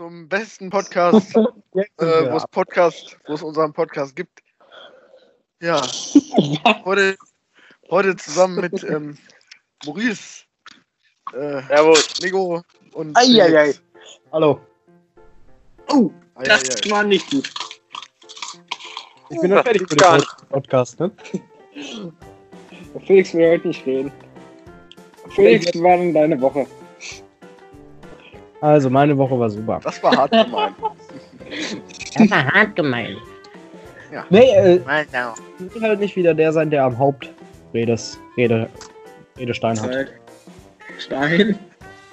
zum besten Podcast, äh, wo es Podcast, wo es unseren Podcast gibt. Ja, heute, heute zusammen mit ähm, Maurice, äh. Nico und Eieiei. Hallo. Oh, Eieiei. das war nicht gut. Ich bin noch fertig Gar den Podcast, ne? Felix will heute nicht reden. Felix, wie war denn deine Woche? Also, meine Woche war super. Das war hart gemeint. Das war hart gemeint. Nee, äh, Alter. ich will halt nicht wieder der sein, der am Hauptredes, Rede, Redestein hat. Stein?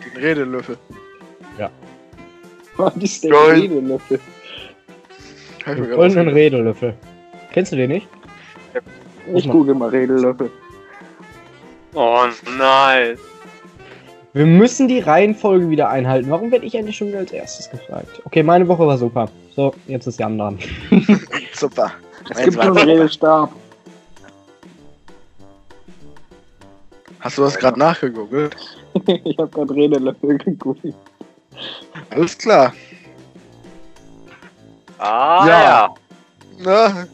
Den Redelöffel. Was ist der Geil. Redelöffel? Den goldenen Redelöffel. Kennst du den nicht? Ich google mal Redelöffel. Oh nein. Wir müssen die Reihenfolge wieder einhalten. Warum werde ich eigentlich schon wieder als erstes gefragt? Okay, meine Woche war super. So, jetzt ist Jan dran. Super. Es gibt schon einen Redestab. Hast du das gerade nachgegoogelt? ich habe gerade Redelöffel gegoogelt. Alles klar. Ah Ja. ja. Na,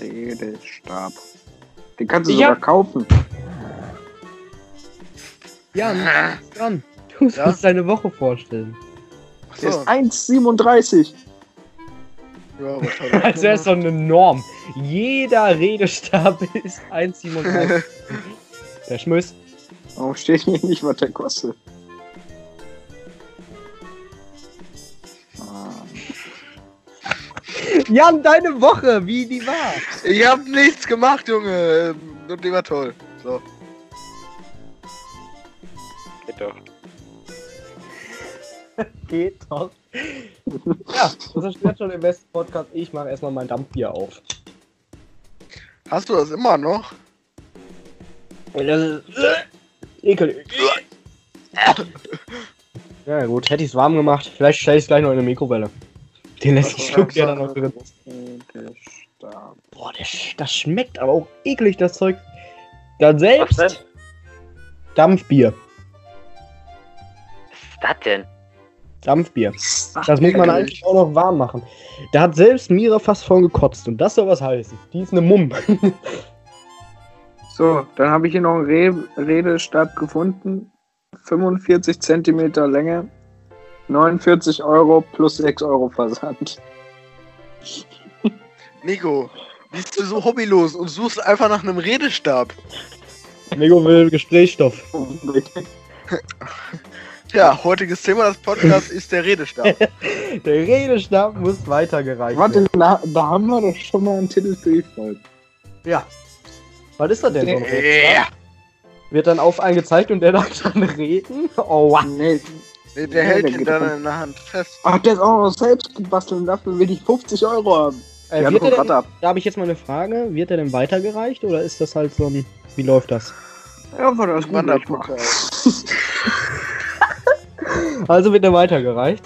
Redestab. Den kannst du Ja. sogar kaufen. Jan, du dran. Du Ja? sollst deine Woche vorstellen. Der achso. ist 1,37. Ja, was hat er es so eine Norm. Jeder Redestab ist 1,37. Der Schmiss. Warum steht hier nicht, was der kostet? Ah. Jan, deine Woche, wie die war. Ich hab nichts gemacht, Junge. Und die war toll. So. Geht doch. Geht doch. Ja, das ist jetzt schon der beste Podcast. Ich mache erstmal mein Dampfbier auf. Hast du das immer noch? Das ist ekelig. Ja gut, hätte ich es warm gemacht. Vielleicht stelle ich es gleich noch in eine Mikrowelle. Den letzten Schluck langsam. noch drin. Boah, das, das schmeckt aber auch eklig, das Zeug. Dann Was selbst denn? Dampfbier. Das denn? Dampfbier. Das muss man eigentlich auch noch warm machen. Da hat selbst Mira fast von gekotzt und das soll was heißen. Die ist eine Mumm. So, dann habe ich hier noch einen Re Redestab gefunden. 45 Zentimeter Länge. 49 Euro plus 6 Euro Versand. Nico, bist du so hobbylos und suchst einfach nach einem Redestab? Nico will Gesprächsstoff. Ja, heutiges Thema des Podcasts ist der Redestab. Der Redestab muss weitergereicht Warte, werden. na, da haben wir doch schon mal einen Titel für die Folge. Ja. Was ist das denn? So ein Redestab? Ja. Wird dann auf einen gezeigt und der darf dann reden? Oh, wow. Nee. Der Ja, hält der ihn dann in der Hand fest. Ach, der ist auch noch selbst gebastelt und dafür will ich 50 Euro haben. Äh, wird denn, ab. da habe ich jetzt mal eine Frage. Wird er denn weitergereicht oder ist das halt so ein. Wie läuft das? Ja, war das gut. Also wird er weitergereicht.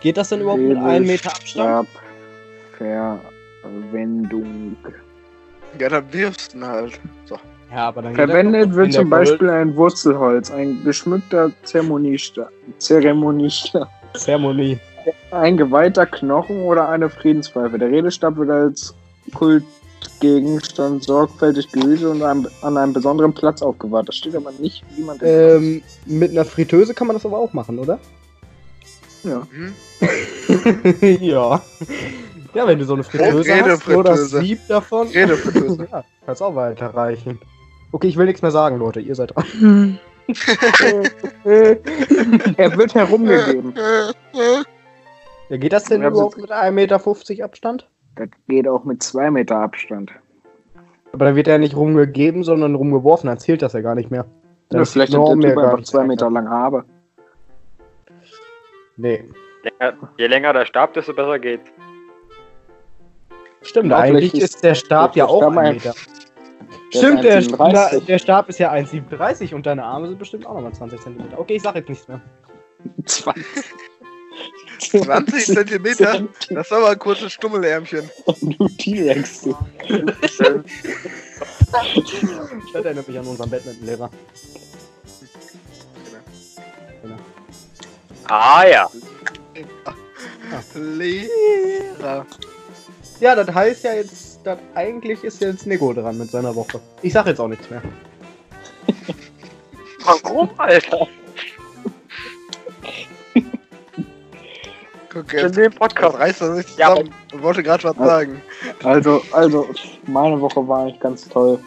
Geht das denn überhaupt mit einem Meter Abstand? Verwendung. Ja, dann wirfst du ihn halt. So. Ja, aber dann geht er Verwendet wird zum Beispiel ein Wurzelholz, ein geschmückter Zeremoniestab, Zeremoniestab, Gold- Zeremonie. ein geweihter Knochen oder eine Friedenspfeife. Der Redestab wird als Kultgegenstand sorgfältig gehütet und an, an einem besonderen Platz aufgewahrt. Das steht aber nicht, wie man den Ähm, mit einer Fritteuse kann man das aber auch machen, oder? ja. Hm? ja. Ja, wenn du so eine Fritteuse Rede hast, nur das Fritteuse. Sieb davon. Redefritteuse. ja, kannst auch weiterreichen. Okay, ich will nichts mehr sagen, Leute. Ihr seid dran. Er wird herumgegeben. Ja, geht das denn überhaupt mit 1,50 Meter Abstand? Das geht auch mit zwei Meter Abstand. Aber dann wird er nicht rumgegeben, sondern rumgeworfen. Dann zählt das ja gar nicht mehr. Dann Ja, ist vielleicht hat der Typ einfach zwei. Meter lang Haare. Nee. Länger, je länger der Stab, desto besser geht's. Stimmt, Ja, eigentlich ist der Stab ja auch ein Meter. Der Stimmt, der, 1,37. na, der Stab ist ja 1,37 und deine Arme sind bestimmt auch nochmal 20 cm. Okay, ich sag jetzt nichts mehr. 20 20 Zentimeter? Das ist aber ein kurzes Stummelärmchen. Du T-Rex, du. Das erinnert mich an unseren Badminton-Lehrer. Ah ja. Lehrer. Ja, das heißt ja jetzt, dass eigentlich ist jetzt Nico dran mit seiner Woche. Ich sag jetzt auch nichts mehr. Warum, Alter? Guck In jetzt. dem Das Podcast. reißt er sich Ja, zusammen und wollte gerade was sagen. Also, also, meine Woche war eigentlich ganz toll.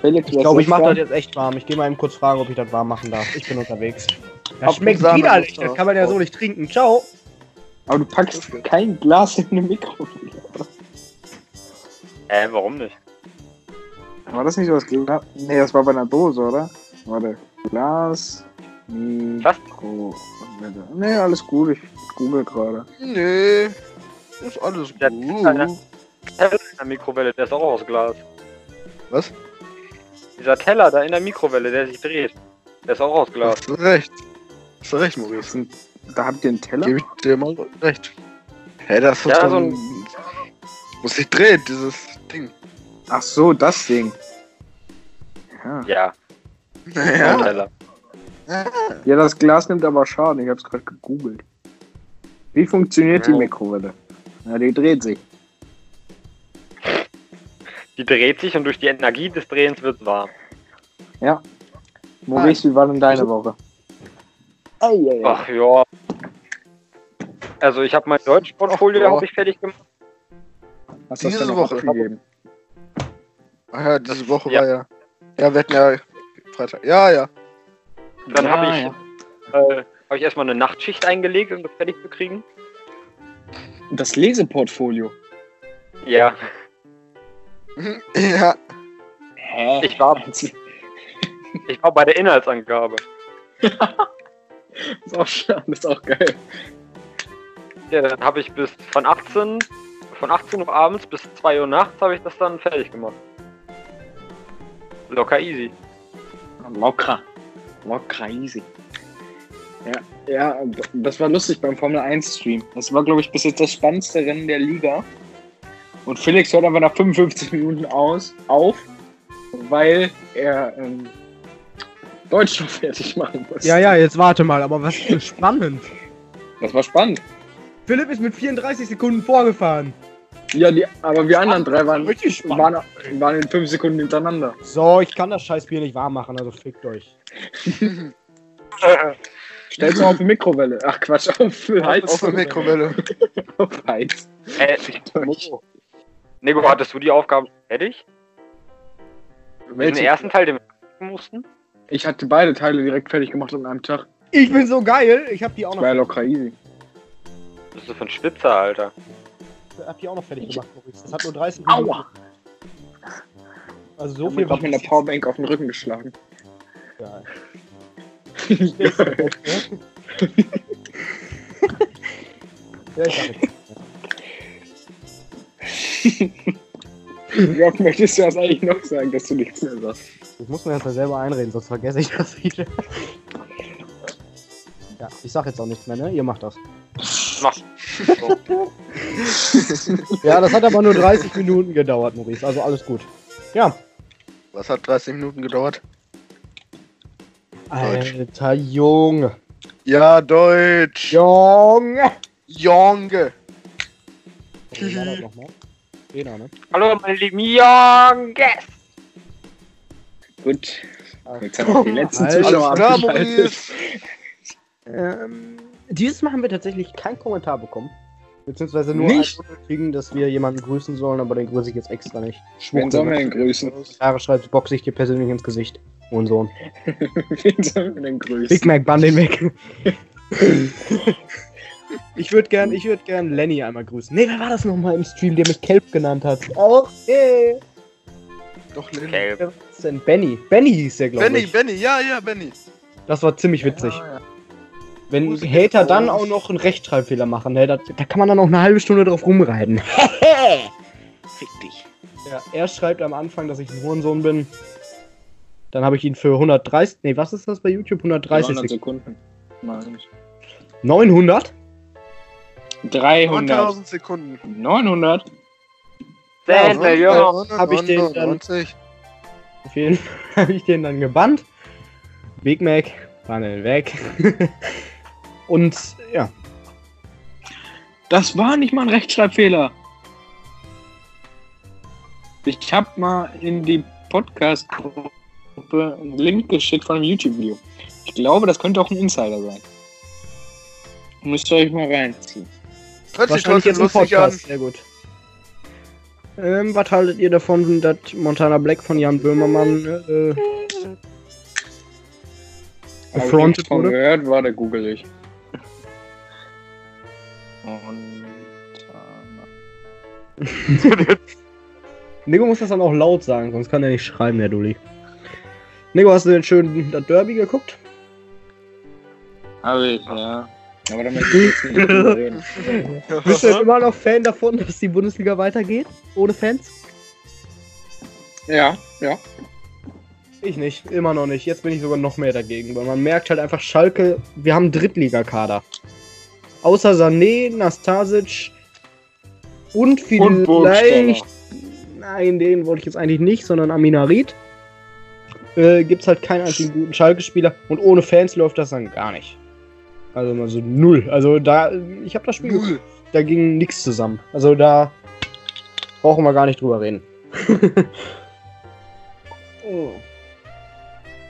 Felix, Ich glaube, ich mache das jetzt echt warm. Ich gehe mal eben kurz fragen, ob ich das warm machen darf. Ich bin unterwegs. Das schmeckt widerlich. Das kann man ja so nicht trinken. Ciao. Aber du packst kein Glas in Mikrowelle. oder? Äh, warum nicht? War das nicht so das Glas? Nee, das war bei einer Dose, oder? Warte. Glas. Was? Mikrowelle. Nee, alles gut. Ich google gerade. Nee. Ist alles Ja, gut. Teller in der Mikrowelle, der ist auch aus Glas. Was? Dieser Teller da in der Mikrowelle, der sich dreht, der ist auch aus Glas. Hast du recht. Hast du recht, Maurice. da habt ihr einen Teller? Gebe ich dir mal recht. Hä, das ist Ja, so ein- Wo sich dreht, dieses Ding. Ach so, das Ding. Ja. Ja, der Ja. Ja, das Glas nimmt aber Schaden. Ich hab's gerade gegoogelt. Wie funktioniert die Ja. Mikrowelle? Ja, die dreht sich. Die dreht sich und durch die Energie des Drehens wird es warm. Maurice, wie war denn deine Woche? Ei, ei, ei. Ach ja. Also ich habe mein Deutschportfolio ja. hab ich fertig gemacht. Hast du das diese Woche. abgegeben? Ach ja, diese Woche Ja. war ja. Ja, wir hatten ja Freitag. Ja, ja. Dann Ja, habe ich, ja. äh, hab ich erstmal eine Nachtschicht eingelegt, um das fertig zu kriegen. Das Leseportfolio. Ja, Ja. Hä? ich war, ich war bei der Inhaltsangabe. ist auch schön, ist auch geil. Ja, dann habe ich bis von 18, von 18 Uhr abends bis 2 Uhr nachts habe ich das dann fertig gemacht. Locker easy. Locker. Locker easy. Ja, ja, das war lustig beim Formel 1 Stream. Das war, glaube ich, bis jetzt das spannendste Rennen der Liga. Und Felix hört einfach nach 55 Minuten aus, auf, weil er ähm, Deutsch noch fertig machen muss. Ja, ja, jetzt warte mal, aber was ist spannend? Das war spannend. Philipp ist mit 34 Sekunden vorgefahren. Ja, die, aber wir anderen drei waren, waren, waren in 5 Sekunden hintereinander. So, ich kann das Scheißbier nicht warm machen, also fickt euch. Stell's mal auf die Mikrowelle. Ach Quatsch, auf Heiz. Auf der Mikrowelle. Auf Heiz. Äh, Nico, hattest du die Aufgabe fertig? Den Welche? ersten Teil, den wir machen mussten? Ich hatte beide Teile direkt fertig gemacht an einem Tag. Ich bin so geil, ich hab die auch Das noch, war ja locker easy. Das ist so für ein Spitzer, Alter. Hab die auch noch fertig gemacht, Maurice. Das hat nur 30 Minuten. Aua! Also So viel war mit der Powerbank auf den Rücken geschlagen. Geil. ja, ich nicht. Jörg, möchtest du das eigentlich noch sagen, dass du nichts mehr sagst? Ich muss mir das selber einreden, sonst vergesse ich das wieder. Ja, ich sag jetzt auch nichts mehr, ne? Ihr macht das. Mach. Ja, das hat aber nur 30 Minuten gedauert, Maurice, also alles gut. Ja. Was hat 30 Minuten gedauert? Deutsch. Alter Junge. Ja, Deutsch. Junge. Nochmal? Trainer, ne? Hallo, meine lieben Junges! Gut. Jetzt haben wir die letzten Zuschauer abgeschaltet. Maurice. Ähm, dieses Mal haben wir tatsächlich keinen Kommentar bekommen. Beziehungsweise nur Nicht? kriegen, dass wir jemanden grüßen sollen, aber den grüße ich jetzt extra nicht. Wen sollen wir denn grüßen? Jahre schreibt, box ich dir persönlich ins Gesicht. Und Sohn. Wen sollen wir denn grüßen? Big Mac, bann den weg. ich würde gern, ich würde gern Lenny einmal grüßen. Nee, wer war das nochmal im Stream, der mich Kelp genannt hat? Oh, hey. Doch, Lenny. Okay. Wer war das denn? Benny. Benny hieß der, glaube Benny, ich. Benny, ja, ja, Benny. Das war ziemlich witzig. Ja, ja. Wenn Hater dann auch- noch einen Rechtschreibfehler machen, ne, da, da kann man dann auch eine halbe Stunde drauf rumreiten. Fick dich. Ja, er schreibt am Anfang, dass ich ein Hurensohn bin. Dann habe ich ihn für 130. Nee, was ist das bei YouTube? 130 300 Sekunden. Sekunden. Nein. 900? 300. 1000 Sekunden. 900. Zehn Millionen! hab ich den dann- 99. Auf jeden Fall habe ich den dann gebannt. Big Mac, dann weg. Und ja, Das war nicht mal ein Rechtschreibfehler. Ich habe mal in die Podcast-Gruppe einen Link geschickt von einem YouTube-Video. Ich glaube, das könnte auch ein Insider sein. Müsst ihr euch mal reinziehen. Hört sich wahrscheinlich trotzdem lustig an. Podcast. Sehr gut. Ähm, was haltet ihr davon, dass Montana Black von Jan Böhmermann äh, affronted wurde? gehört, war der google ich. Nico muss das dann auch laut sagen, sonst kann er nicht schreiben, der Dulli. Nico, hast du denn schön das Derby geguckt? Habe ich, ja. Aber da möchte ich jetzt nicht reden. Bist du denn immer noch Fan davon, dass die Bundesliga weitergeht? Ohne Fans? Ja, ja. Ich nicht, immer noch nicht. Jetzt bin ich sogar noch mehr dagegen, weil man merkt halt einfach, Schalke, wir haben einen Drittligakader. Außer Sané, Nastasic und Und vielleicht. Nein, den wollte ich jetzt eigentlich nicht, sondern Aminarit. Äh, gibt's halt keinen einzigen guten Schalke-Spieler und ohne Fans läuft das dann gar nicht. Also mal so null. Also da, ich habe das Spiel, Null. da ging nichts zusammen. Also da brauchen wir gar nicht drüber reden. oh.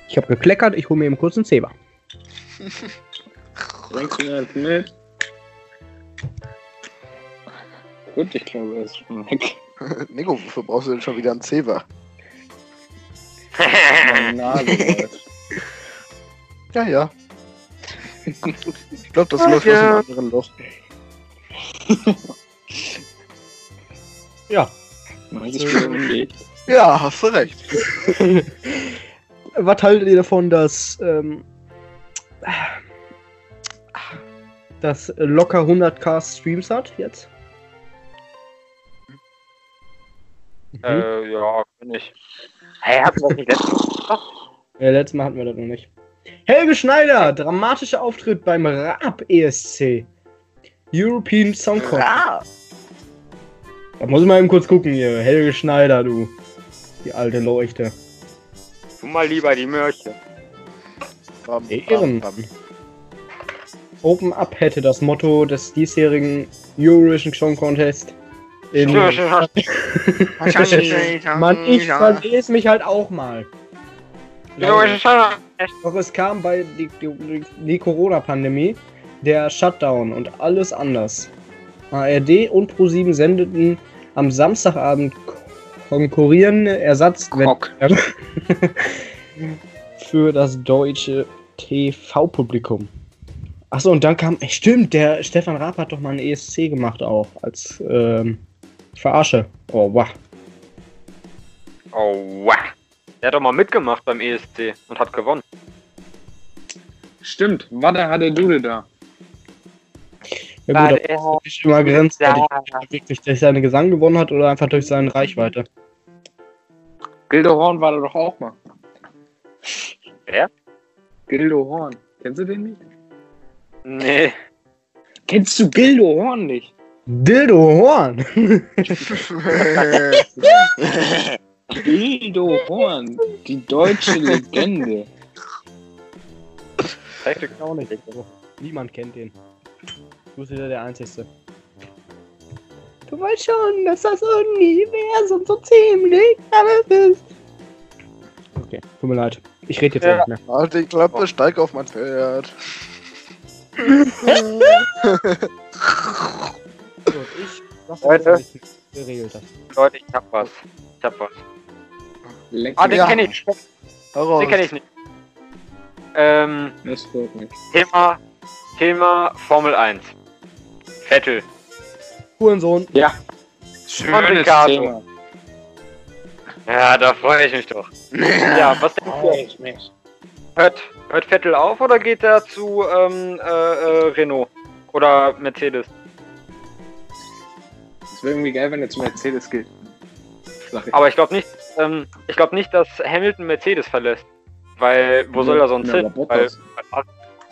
Ich habe gekleckert, ich hole mir eben kurz einen Zebra. Gut, ich glaube, er ist schon weg. Nico, wofür brauchst du denn schon wieder einen Zewa? Ja, ja. Ich glaube, das läuft aus einem anderen Loch. Ja. Nicht. Ja, hast du recht. Was haltet ihr davon, dass ähm, das locker 100k Streams hat jetzt? Mhm. Äh, ja, bin ich. Hey, hatten wir das nicht letztes Mal? Ja, letztes Mal hatten wir das noch nicht. Helge Schneider, dramatischer Auftritt beim Raab ESC. European Song Contest. Da muss ich mal eben kurz gucken hier. Helge Schneider, du. Die alte Leuchte. Tu mal lieber die Mörche. Bam, Ehren. bam, bam. Open Up hätte das Motto des diesjährigen Eurovision Song Contest. In Mann, ich verlese mich halt auch mal. Doch es kam bei die, die, die Corona-Pandemie, der Shutdown und alles anders. ARD und ProSieben sendeten am Samstagabend konkurrierende Ersatz Kock. für das deutsche TV-Publikum. Achso, und dann kam, stimmt, der Stefan Raab hat doch mal einen ESC gemacht auch, als ähm, Verarsche. Oh, wow. Oh, wow. Der hat doch mal mitgemacht beim ESC und hat gewonnen. Stimmt, Warte hatte Dude da. Ja gut, er- aber das ist immer grenzwertig, Ja. wirklich durch seine Gesang gewonnen hat oder einfach durch seine Reichweite. Gildo Horn war da doch auch mal. Wer? Gildo Horn. Kennst du den nicht? Nee. Kennst du Gildo Horn nicht? Dildo Horn! Gildo Horn, die deutsche Legende. Zeig auch nicht. Niemand kennt den. Du bist wieder der Einzige. Du weißt schon, dass das Universum so ziemlich alles ist. Okay, tut mir leid. Ich rede jetzt Ja. nicht mehr. Halt die Klappe, steig auf mein Pferd. Gut, ich lass Leute. geregelt. Leute, ich hab was. Ich hab was. Leck Ah, den Ja. kenne ich. Heraus. Den kenne ich nicht. Ähm, Das freut mich. Thema, Thema Formel 1. Vettel. Hurensohn. Ja, Und Ricardo. Ja, da freue ich mich doch. ja, was denkst du? ich mich. Hört, hört Vettel auf oder geht er zu ähm, äh, äh, Renault? Oder Mercedes? Es wäre irgendwie geil, wenn er zu Mercedes geht. Ich. Aber ich glaube nicht, ähm, ich glaube nicht, dass Hamilton Mercedes verlässt. Weil, wo soll er sonst Ja, hin? Weil.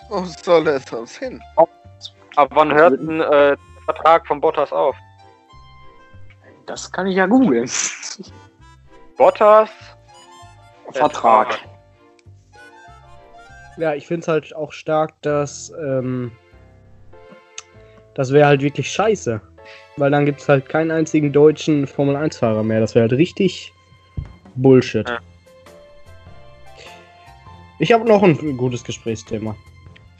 Wo soll es sonst hin? ab wann hört ein äh, Vertrag von Bottas auf? Das kann ich ja googeln. Bottas? Vertrag. Ja, ich finde es halt auch stark, dass ähm, Das wäre halt wirklich scheiße. Weil dann gibt es halt keinen einzigen deutschen Formel-1-Fahrer mehr. Das wäre halt richtig Bullshit. Ja. Ich habe noch ein gutes Gesprächsthema.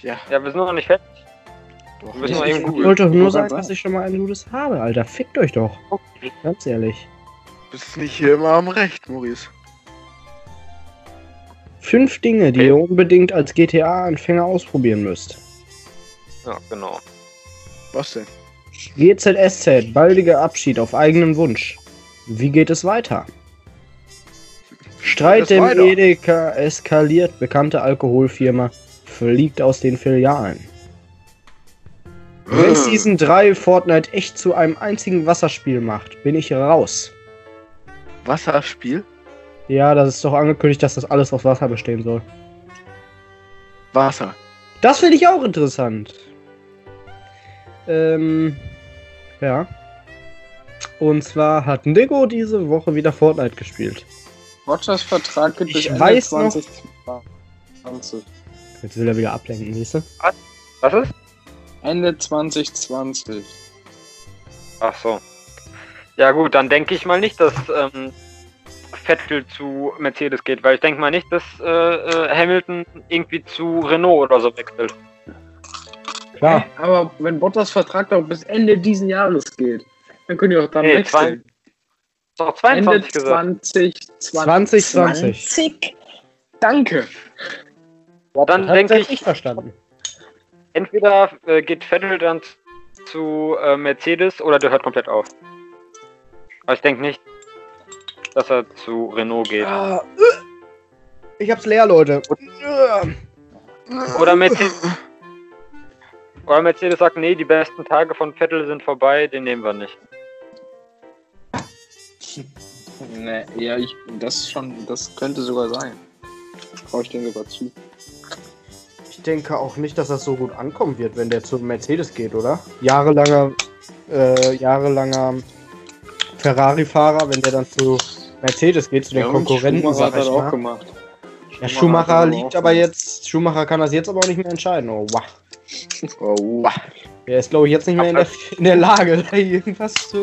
Ja, Ja, wir sind noch nicht fertig. doch. Wir müssen noch Ich ich wollte doch nur sagen, dass ich schon mal ein gutes habe, Alter. Fickt euch doch. Ganz ehrlich. Du bist nicht hier immer am Recht, Maurice. Fünf Dinge, die Okay. ihr unbedingt als GTA-Anfänger ausprobieren müsst. Ja, genau. Was denn? GZSZ, baldiger Abschied auf eigenen Wunsch. Wie geht es weiter? Streit im weiter? Edeka eskaliert, bekannte Alkoholfirma fliegt aus den Filialen. Wenn Season 3 Fortnite echt zu einem einzigen Wasserspiel macht, bin ich raus. Wasserspiel? Ja, das ist doch angekündigt, dass das alles aus Wasser bestehen soll. Wasser. Das finde ich auch interessant. Ähm, ja. Und zwar hat Nico diese Woche wieder Fortnite gespielt. Rogers Vertrag geht Ich bis Ende weiß noch- 2020. Jetzt will er wieder ablenken, siehst du? Was ist? Ende 2020. Ach so. Ja gut, dann denke ich mal nicht, dass ähm, Vettel zu Mercedes geht, weil ich denke mal nicht, dass äh, äh, Hamilton irgendwie zu Renault oder so wechselt. Klar. Aber wenn Bottas Vertrag doch bis Ende diesen Jahres geht, dann können die auch dann Nee, wechseln. Ist doch Ende 22 gesagt. 2020. 2020. 20. Danke. Ja, dann Hat denke ich verstanden. entweder äh, geht Vettel dann zu äh, Mercedes oder der hört komplett auf. Aber ich denke nicht, dass er zu Renault geht. Ah. Ich hab's leer, Leute. Oder Mercedes, oder Mercedes sagt, nee, die besten Tage von Vettel sind vorbei, den nehmen wir nicht. Nee, ja, ich, das schon, das könnte sogar sein. Traue ich dem sogar zu. Ich denke auch nicht, dass das so gut ankommen wird, wenn der zu Mercedes geht, oder? Jahrelanger, äh, jahrelanger Ferrari-Fahrer, wenn der dann zu Mercedes geht, zu den Ja, Konkurrenten, Schumacher sag hat ich das auch mal. gemacht. Ja, hat Schumacher liegt aber jetzt, Schumacher kann das jetzt aber auch nicht mehr entscheiden. Oh, wow. Oh, wow. Der ist, glaube ich, jetzt nicht mehr in der, in der Lage, da irgendwas zu.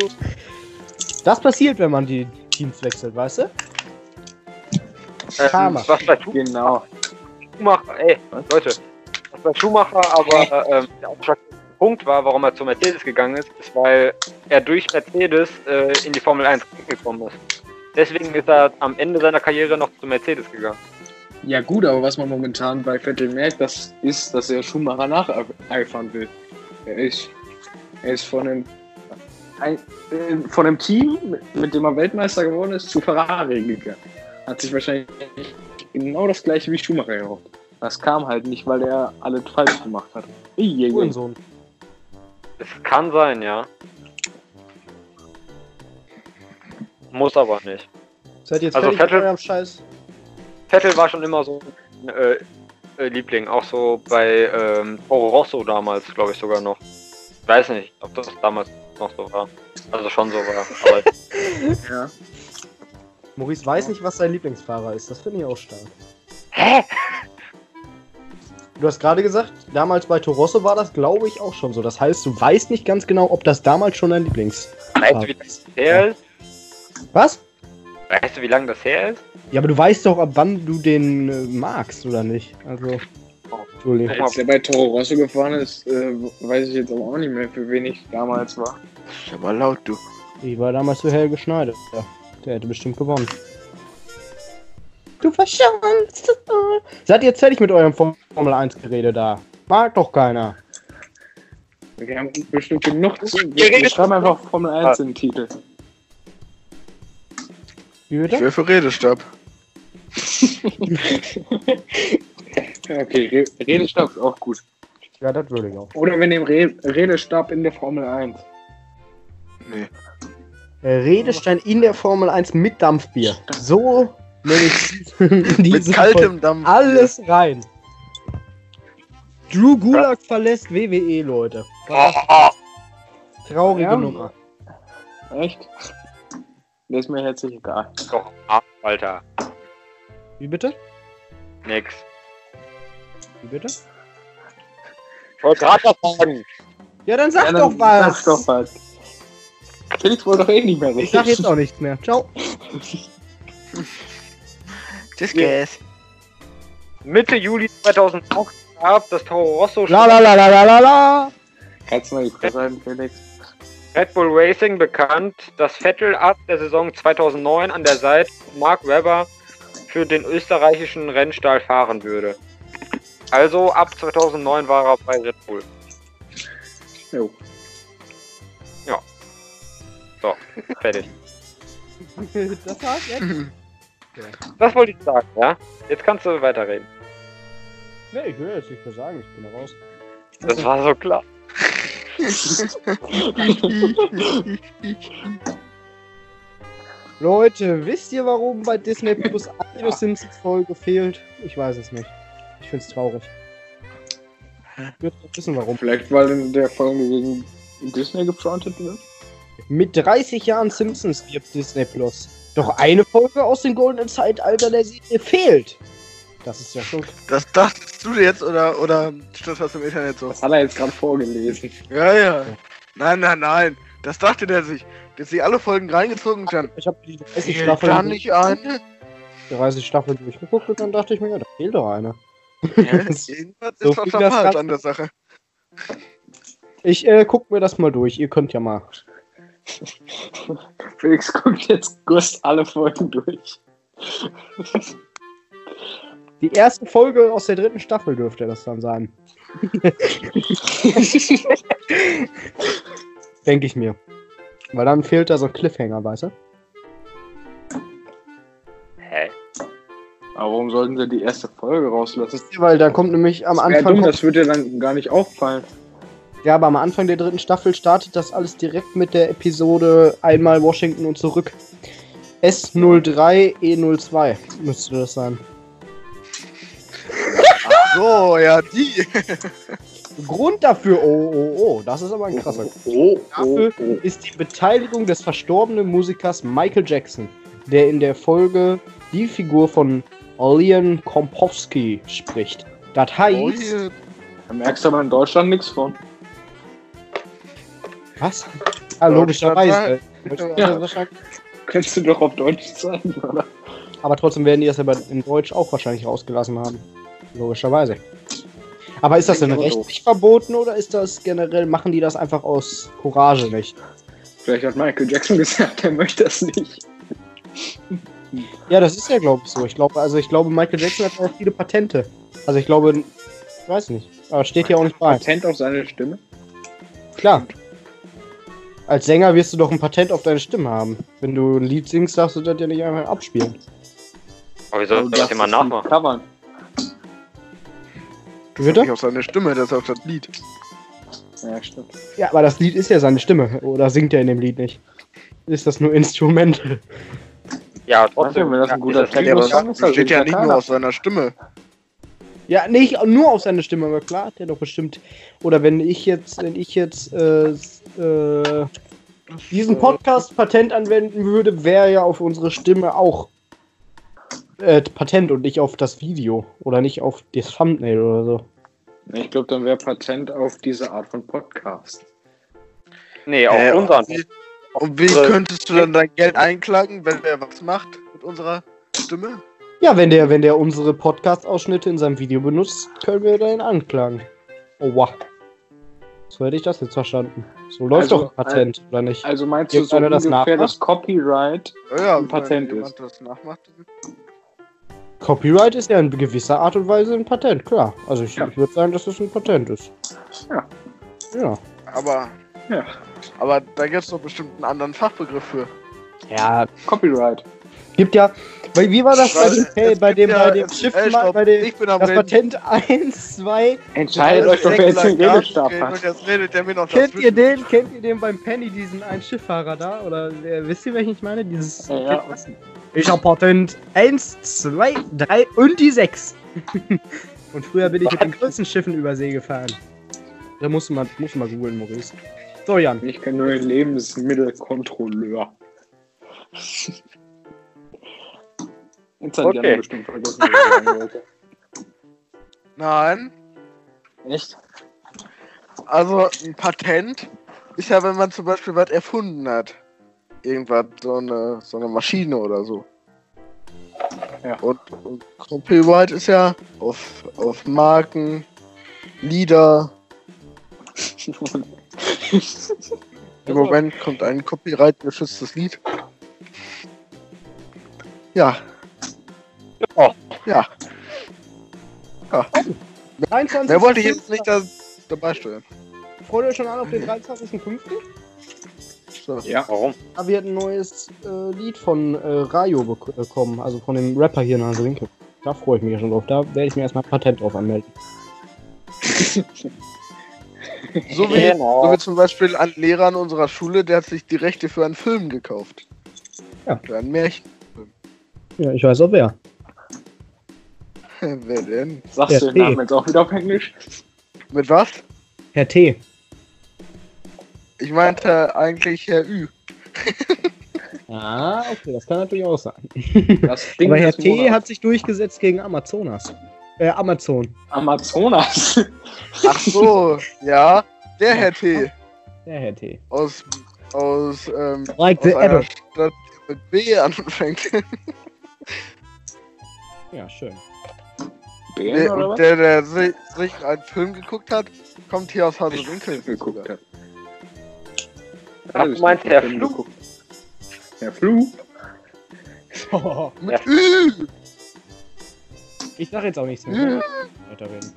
Das passiert, wenn man die Teams wechselt, weißt du? Ähm, Karma. was bei Genau. Schumacher, ey, Leute, was bei Schumacher aber ähm, der Punkt war, warum er zu Mercedes gegangen ist, ist, weil er durch Mercedes äh, in die Formel 1 gekommen ist. Deswegen ist er am Ende seiner Karriere noch zu Mercedes gegangen. Ja gut, aber was man momentan bei Vettel merkt, das ist, dass er Schumacher nacheifern will. Er ist, er ist von einem, ein, äh, von einem Team, mit- dem er Weltmeister geworden ist, zu Ferrari gegangen. Hat sich wahrscheinlich genau das gleiche wie Schumacher erhofft. Das kam halt nicht, weil er alles falsch gemacht hat. Iiiiii. Uhrensohn. Es kann sein, ja. Muss aber nicht. Seid ihr jetzt Also fertig mit Vettel- eurem Scheiß? Vettel war schon immer so ein äh, äh, Liebling, auch so bei ähm, Toro Rosso damals, glaube ich sogar noch. Weiß nicht, ob das damals noch so war. Also schon so war. Aber Ja. Maurice weiß nicht, was sein Lieblingsfahrer ist. Das finde ich auch stark. Hä? Du hast gerade gesagt, damals bei Torosso war das, glaube ich, auch schon so. Das heißt, du weißt nicht ganz genau, ob das damals schon dein Lieblings. weißt du, wie das her ist? Was? Weißt du, wie lange das her ist? Ja, aber du weißt doch, ab wann du den äh, magst, oder nicht? Also. Entschuldigung. Als er bei Toro Rosso gefahren ist, äh, weiß ich jetzt aber auch nicht mehr, für wen ich damals war. Ist aber laut, du. Ich war damals für Helge Schneider. Ja, der hätte bestimmt gewonnen. Du verschanzt. Seid ihr jetzt fertig mit eurem Formel 1 Gerede da? Mag doch keiner. Wir haben bestimmt genug zu. Redet- schreiben einfach Formel 1 in den Titel. Wie Ich wäre für Redestab. Okay, Re Redestab ist auch gut. Ja, das würde ich auch. Oder wir nehmen Re Redestab in der Formel 1. Nee. Äh, Redestein in der Formel 1 mit Dampfbier. So nenne ich Mit kaltem Dampf. Alles rein. Drew Gulag verlässt WWE, Leute. Traurige Ja. Nummer. Echt? Das ist mir herzlich egal. Doch, Alter. Wie bitte? Nix. Wie bitte? Ich wollte gerade was sagen. Ja, dann sag Ja, doch dann was. Sag doch was. Felix wollte doch eh nicht mehr reden. Ich sag jetzt auch nichts mehr. Ciao. Tschüss, guys. Mitte Juli 2008 gab das Toro Rosso La la la la la la la. Kannst du mal die Fresse halten, Felix? Red Bull Racing bekannt, dass Vettel ab der Saison 2009 an der Seite Mark Webber für den österreichischen Rennstall fahren würde. Also ab 2009 war er bei Red Bull. Jo. So, fertig. Das war's jetzt? Das wollte ich sagen, ja? Jetzt kannst du weiterreden. Nee, ich will jetzt nicht mehr sagen. Ich bin raus. Das war so klar. Leute, wisst ihr, warum bei Disney Plus eine Simpsons Folge fehlt? Ich weiß es nicht. Ich find's traurig. Ich würde wissen, warum. Vielleicht, weil in der Folge gegen Disney gefrontet wird? Mit 30 Jahren Simpsons wirbt Disney Plus. Doch eine Folge aus dem goldenen Zeitalter der Serie fehlt. Das ist ja schon. Das dachtest du jetzt oder, oder stand das im Internet so? Das hat er jetzt gerade vorgelesen. Ja, ja. Nein, nein, nein. Das dachte der sich. Der hat sich alle Folgen reingezogen und dann. Ich habe die 30 Fehlt Staffeln, da nicht eine? 30 Staffeln durchgeguckt und dann dachte ich mir, ja, da fehlt doch eine. Ja, irgendwas So ist doch viel da das falsch an der Sache. Ich äh, guck mir das mal durch. Ihr könnt ja mal. Felix guckt jetzt Gust alle Folgen durch. Die erste Folge aus der dritten Staffel dürfte das dann sein. Denke ich mir. Weil dann fehlt da so ein Cliffhanger, weißt du? Hä? Aber warum sollten sie die erste Folge rauslassen? Weil dann kommt nämlich am Ja, Anfang. dumm, das würde dir dann gar nicht auffallen. ja, aber am Anfang der dritten Staffel startet das alles direkt mit der Episode Einmal Washington und zurück. S03E02 müsste das sein. So, ja, die. Grund dafür, oh, oh, oh, das ist aber ein krasser Oh, Dafür ist die Beteiligung des verstorbenen Musikers Michael Jackson, der in der Folge die Figur von Leon Kompowski spricht. Das Oh, heißt. Da merkst du aber in Deutschland nichts von. was? Ah, logischerweise. Ja. Könntest du doch auf Deutsch sagen, oder? Aber trotzdem werden die das aber in Deutsch auch wahrscheinlich rausgelassen haben. Logischerweise. Aber ist das denn rechtlich verboten oder ist das generell, machen die das einfach aus Courage nicht? Vielleicht hat Michael Jackson gesagt, er möchte das nicht. Ja, das ist ja, glaube ich, so. Ich glaube, also ich glaube, Michael Jackson hat auch viele Patente. Also ich glaube, ich weiß nicht. Aber steht hier auch nicht bei. Patent auf seine Stimme? Klar. Als Sänger wirst du doch ein Patent auf deine Stimme haben. Wenn du ein Lied singst, darfst du das ja nicht einfach abspielen. Aber wie soll Und das jemand ist ein nachmachen? Covern. Nicht auf seine Stimme, das ist auf das Lied. Ja, stimmt. Ja, aber das Lied ist ja seine Stimme. Oder singt er in dem Lied nicht? Ist das nur Instrumental? Ja, Trotzdem, wenn das ein guter ist aber ist, dann ist das besteht ja nicht nur aus seiner Stimme. Ja, nicht nur auf seine Stimme, aber klar hat der doch bestimmt. Oder wenn ich jetzt, wenn ich jetzt äh, äh, diesen Podcast Patent anwenden würde, wäre ja auf unsere Stimme auch äh, Patent und nicht auf das Video. Oder nicht auf das Thumbnail oder so. Ich glaube, dann wäre Patent auf diese Art von Podcast. Nee, auf Äh, unseren. und wie- Und wie könntest du dann dein Geld einklagen, wenn wer was macht mit unserer Stimme? Ja, wenn der, wenn der unsere Podcast-Ausschnitte in seinem Video benutzt, können wir den anklagen. Oh, wow. So hätte ich das jetzt verstanden. So läuft Also, doch ein Patent, oder nicht? Also meinst du so das ungefähr nachmacht? das Copyright? Ja, ja Ein Patent wenn jemand das nachmacht. Copyright ist ja in gewisser Art und Weise ein Patent, klar. Also ich, Ja. ich würde sagen, dass es ein Patent ist. Ja. Ja. Aber, Ja. aber da gibt es doch bestimmt einen anderen Fachbegriff für. Ja, Copyright. gibt ja. Weil, wie war das bei dem, hey, bei dem, ja- bei dem äh, mal- stopp, bei dem, ich bin am das Reden. Patent 1, 2. Entscheidet euch doch, wer jetzt den Redestab hat. jetzt redet der mir noch Kennt ihr den? Kennt ihr den beim Penny, diesen einen Schifffahrer da? Oder äh, wisst ihr, welchen ich meine? Dieses. Ja, ja. Ich hab Patent 1, 2, 3 und die 6. und früher bin ich mit den größten Schiffen über See gefahren. Da musst du mal, musst du mal googeln, Maurice. So, Jan. Ich kenne nur den Lebensmittelkontrolleur. Jetzt hat Okay. Jan bestimmt vergessen, was ich sagen wollte. Nein, Echt? Also ein Patent ist ja, wenn man zum Beispiel was erfunden hat. Irgendwas, so eine, so eine Maschine oder so. Ja. Und, und Copyright ist ja auf, auf Marken, Lieder. Im Moment kommt ein Copyright-geschütztes Lied. Ja. Ja. Ja. 23. Wer wollte jetzt nicht da, dabei steuern? Freut euch schon an auf den 23.05.? So. Ja. Warum? Ah, wir hatten ein neues äh, Lied von äh, Rayo bek- bekommen, also von dem Rapper hier in Hansewinkel. Da freue ich mich ja schon drauf. Da werde ich mir erstmal Patent drauf anmelden. So wie, Genau. so wie zum Beispiel ein Lehrer an unserer Schule, der hat sich die Rechte für einen Film gekauft. Ja. Für ein Märchen. Ja, ich weiß auch wer. Wer denn? Sagst Ja, du den T. Namen jetzt auch wieder auf Englisch? Mit was? Herr T. Ich meinte eigentlich Herr Ü. Ah, okay, das kann natürlich auch sein. Das Ding Aber Herr T Monats. hat sich durchgesetzt gegen Amazonas. Äh, Amazon. Amazonas. Ach so, ja. Der Herr T. Der Herr T. Aus, aus, ähm, Like aus the einer. Stadt die mit B anfängt. Ja, schön. Bären Der, oder und was? der, der sich, sich einen Film geguckt hat, kommt hier aus Hasewinkel. geguckt hat. Ach, du meinst Herr geguckt. Herr Flug? Mit Ü. Ich sag jetzt auch nichts mehr. Weiterreden.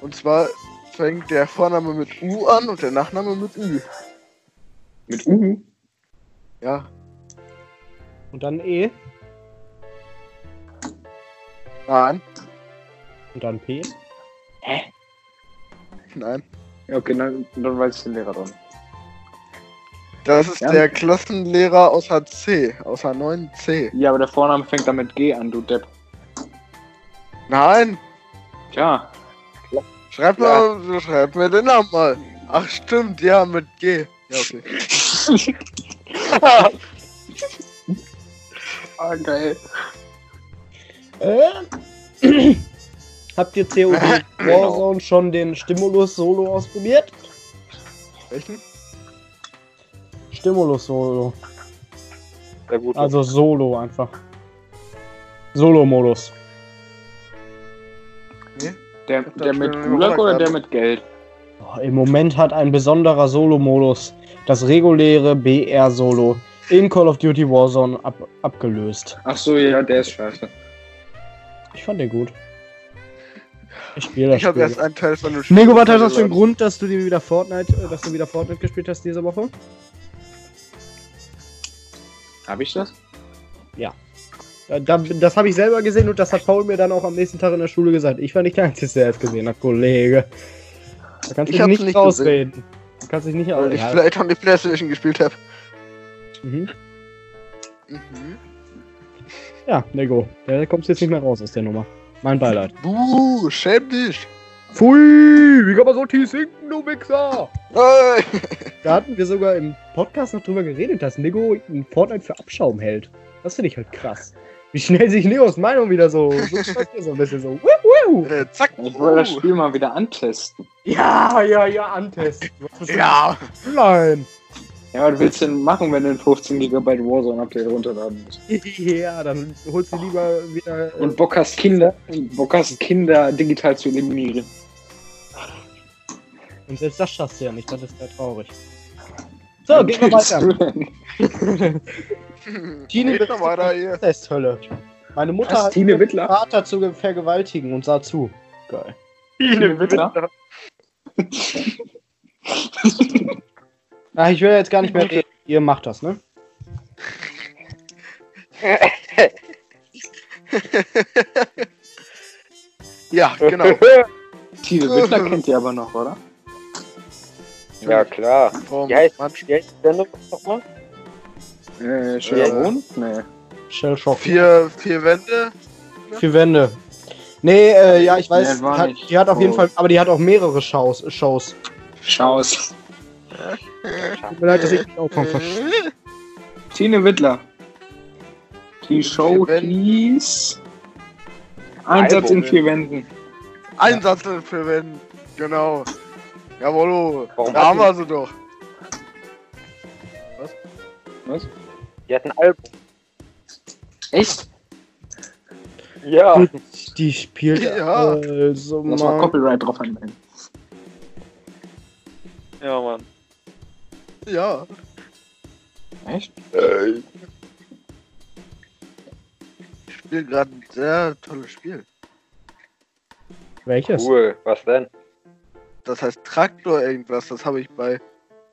Und zwar fängt der Vorname mit U an und der Nachname mit Ü. Mit U? Ja. Und dann E Nein. und dann P. Nein. Ja, okay, dann, dann weiß ich den Lehrer dran. Das ist Ja. der Klassenlehrer aus HC, aus H9C. Ja, aber der Vorname fängt dann mit G an, du Depp. Nein, Tja. schreib mal, schreib mir den Namen mal. Ach stimmt, ja, mit G. Ja, okay. Ah, geil. Äh, Habt ihr COD Warzone schon den Stimulus Solo ausprobiert? Welchen? Stimulus Solo. Sehr gut. Also Solo einfach. Solo-Modus. Der, der mit Gulag oder der mit Geld? Oh, Im Moment hat ein besonderer Solo-Modus das reguläre BR-Solo in Call of Duty Warzone ab abgelöst. Ach so, ja, der ist scheiße. Ich fand den gut. Ich spiele das Ich habe erst einen Teil von dem Spiel. Nego, was hat das für einen. Grund, dass du dir wieder Fortnite, äh, dass du wieder Fortnite gespielt hast diese Woche? Hab ich das? Da, da, das habe ich selber gesehen und das hat Paul mir dann auch am nächsten Tag in der Schule gesagt. Ich war nicht der Einzige, der es gesehen hat, Kollege. Da kannst du Ich dich nicht nicht rausreden. Du kannst dich nicht Weil ich ausreden. vielleicht auch die Playstation gespielt habe. Mhm. Mhm. Ja, Nego, da kommst du jetzt nicht mehr raus aus der Nummer. Mein Beileid. Buh, schäm dich. Pfui, wie kann man so tief sinken, du Wichser? Hey. Da hatten wir sogar im Podcast noch drüber geredet, dass Nego ein Fortnite für Abschaum hält. Das finde ich halt krass. Wie schnell sich Negos Meinung wieder so, so, so ein bisschen so. Wuh, wuh. Äh, zack. Ich wollte das. Spiel mal wieder antesten. Ja, ja, ja, antesten. Ja. Nein. Ja, was willst du denn machen, wenn du ein 15 GB Warzone-Update runterladen musst? Ja, dann holst du lieber wieder. Äh, Und Bock hast Kinder, Bock hast Kinder digital zu eliminieren. Und selbst das schaffst du ja nicht, das ist ja traurig. So, gehen wir weiter. Tine weiter hier. Testhölle. Meine Mutter Was, hat Tine Wittler? Vater zu vergewaltigen und sah zu. Geil. Tine Wittler? Ach, ich will jetzt gar nicht mehr reden. Ihr macht das, ne? Ja, genau. Tine Wittler kennt ihr aber noch, oder? Ja, klar. Vom Wie heißt, Mann- die Sendung nochmal? Äh, Sharon? Nee. Shell Shock. Vier, vier Wände. Vier Wände. Nee, äh, ja, ich weiß. Nee, hat, die hat auf jeden. Fall, aber die hat auch mehrere Shows. Shows. Schaus. Tut mir leid, dass ich mich auch von versch Tine Wittler. Die Show Vier Wände. hieß. Einsatz in vier Wänden. Einsatz für Wände. Genau. Jawollo. Warum Da haben wir sie doch. Die hatten ein Album. Echt? Ja. Gut, die spielt Ja. also Lass mal. Copyright drauf anmelden. Ja, Mann. Ja. Echt? Ich spiele gerade ein sehr tolles Spiel. Welches? Cool. Was denn? Das heißt Traktor irgendwas. Das habe ich bei,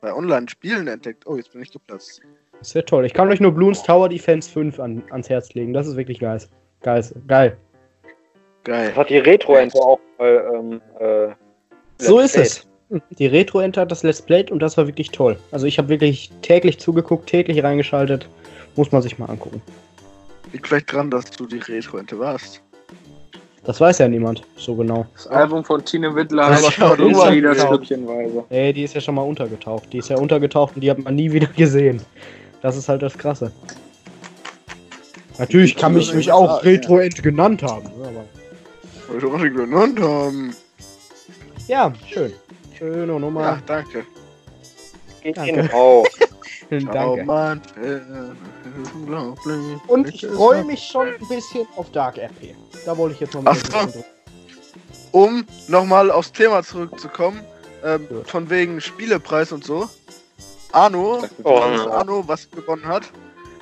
bei Online-Spielen entdeckt. Oh, jetzt bin ich geplatzt. Das wäre toll. Ich kann euch nur Bloons Tower Defense 5 an, ans Herz legen. Das ist wirklich geil. Geil. Geil. Geil. Das hat die Retro-Ente auch mal, ähm, äh, So ist es. Die Retro Enter hat das Let's Play und das war wirklich toll. Also ich habe wirklich täglich zugeguckt, täglich reingeschaltet. Muss man sich mal angucken. Liegt vielleicht dran, dass du die Retro-Ente warst. Das weiß ja niemand so genau. Das Album von Tine Wittler Das heißt ist ja irgendwann wieder stückchenweise. Ey, die ist ja schon mal untergetaucht. Die ist ja untergetaucht und die hat man nie wieder gesehen. Das ist halt das Krasse. Natürlich kann ich mich auch Retro Ent genannt haben. ne, Aber wir heute genannt haben. ja, schön. Schöne Ja, Nummer. danke. Geht Danke. genau. Oh Danke. Mann, äh. Und ich freue mich schon ein bisschen auf Dark RP. Da wollte ich jetzt noch mal Ach so. Um nochmal aufs Thema zurückzukommen, ähm, Gut. von wegen Spielepreis und so. Arno, Oh, ja. Arno, was gewonnen hat.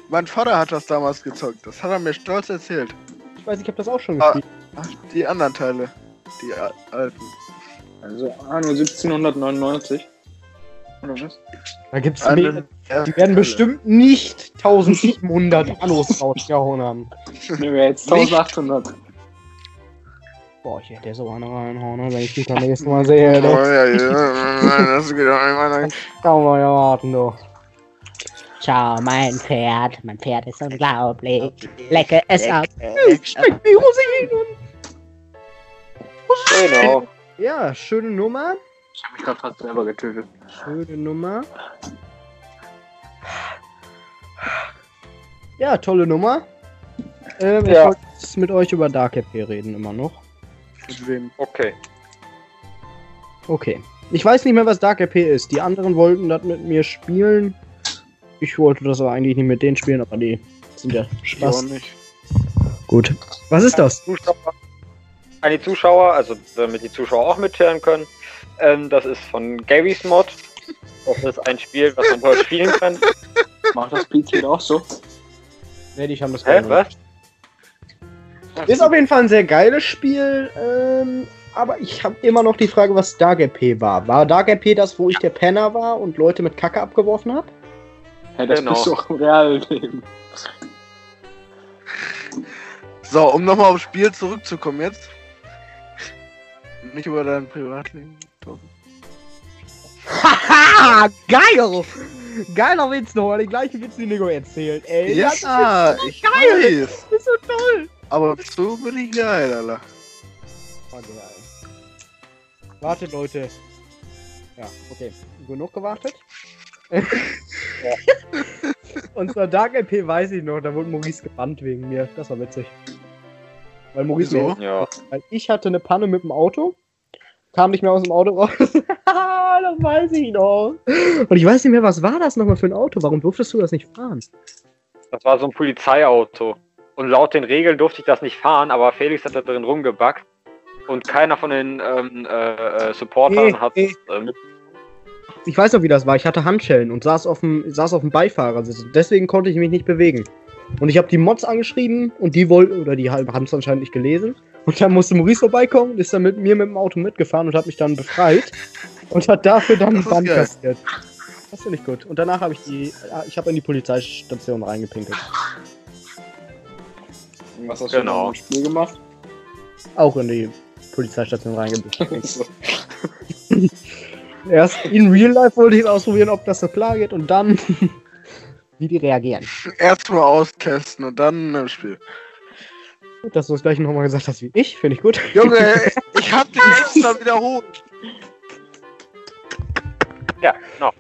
Mein Vater hat das damals gezockt. Das hat er mir stolz erzählt. Ich weiß, ich habe das auch schon Ah. gespielt. Ach, die anderen Teile. Die al- alten. Also Anno 1799. Oder was? Da gibt's Eine Die werden bestimmt nicht 1700 Annos rausgehauen haben. Nehmen wir jetzt Nicht? 1800. Boah, ich hätte so eine reinhauen, wenn ich dich beim nächsten Mal sehe. Oh, ja, ja, das geht auch einmal. Kann man ja warten, du. Schau, mein Pferd. Mein Pferd ist unglaublich. Lecke es ab. Schmeckt wie Rosinen. Genau. Ja, schöne Nummer. Ich habe mich gerade fast selber getötet. Schöne Nummer. Ja, tolle Nummer. Ähm, Ich Ja. wollte jetzt mit euch über Dark RP reden, immer noch. Okay. Okay. Ich weiß nicht mehr, was Dark RP ist. Die anderen wollten das mit mir spielen. Ich wollte das aber eigentlich nicht mit denen spielen, aber die sind ja Ich Spaß. nicht. Gut. Was ist das? An die Zuschauer, also damit die Zuschauer auch mithören können. Ähm, das ist von Gary's Mod. Das ist ein Spiel, was man dort spielen kann. Macht das Beatsmeet auch so? Nee, die haben das Hä, was? Ist auf jeden Fall ein sehr geiles Spiel. Ähm, aber ich habe immer noch die Frage, was Dark RP war. War Dark RP das, wo ich der Penner war und Leute mit Kacke abgeworfen habe? Hä, das Genau. bist du auch im Realleben. So, um nochmal aufs Spiel zurückzukommen jetzt. Nicht über dein Privatleben. Haha, geil! Geiler Witz nochmal, den gleichen Witz, den Nico erzählt, ey. Ja, Das ich geil. weiß. ist so toll. Aber so bin ich geil, Alter. Oh, geil. Wartet, Leute. Ja, okay. Genug gewartet. Und zwar Dark LP weiß ich noch, da wurde Maurice gebannt wegen mir. Das war witzig. Weil Maurice Wieso? mir, Ja. weil ich hatte eine Panne mit dem Auto, kam nicht mehr aus dem Auto raus. das weiß ich noch. Und ich weiß nicht mehr, was war das nochmal für ein Auto? Warum durftest du das nicht fahren? Das war so ein Polizeiauto. Und laut den Regeln durfte ich das nicht fahren, aber Felix hat da drin rumgebackt. Und keiner von den ähm, äh, äh, Supportern Nee, hat nee. äh, mit. Ich weiß noch, wie das war. Ich hatte Handschellen und saß auf dem, saß auf dem Beifahrersitz. Deswegen konnte ich mich nicht bewegen. Und ich habe die Mods angeschrieben und die wollten, oder die haben es anscheinend nicht gelesen. Und dann musste Maurice vorbeikommen und ist dann mit mir mit dem Auto mitgefahren und hat mich dann befreit. Und hat dafür dann einen Band kassiert. Das finde ich gut. Und danach habe ich die, ja, ich habe in die Polizeistation reingepinkelt. Was hast Genau. du im Spiel gemacht? Auch in die Polizeistation reingepinkelt. Erst in Real Life wollte ich es ausprobieren, ob das so klar geht und dann, wie die reagieren. Erstmal austesten und dann im Spiel. Gut, dass du das gleiche nochmal gesagt hast wie ich, finde ich gut. Junge, ich hab dich extra wiederholt. Ja, genau.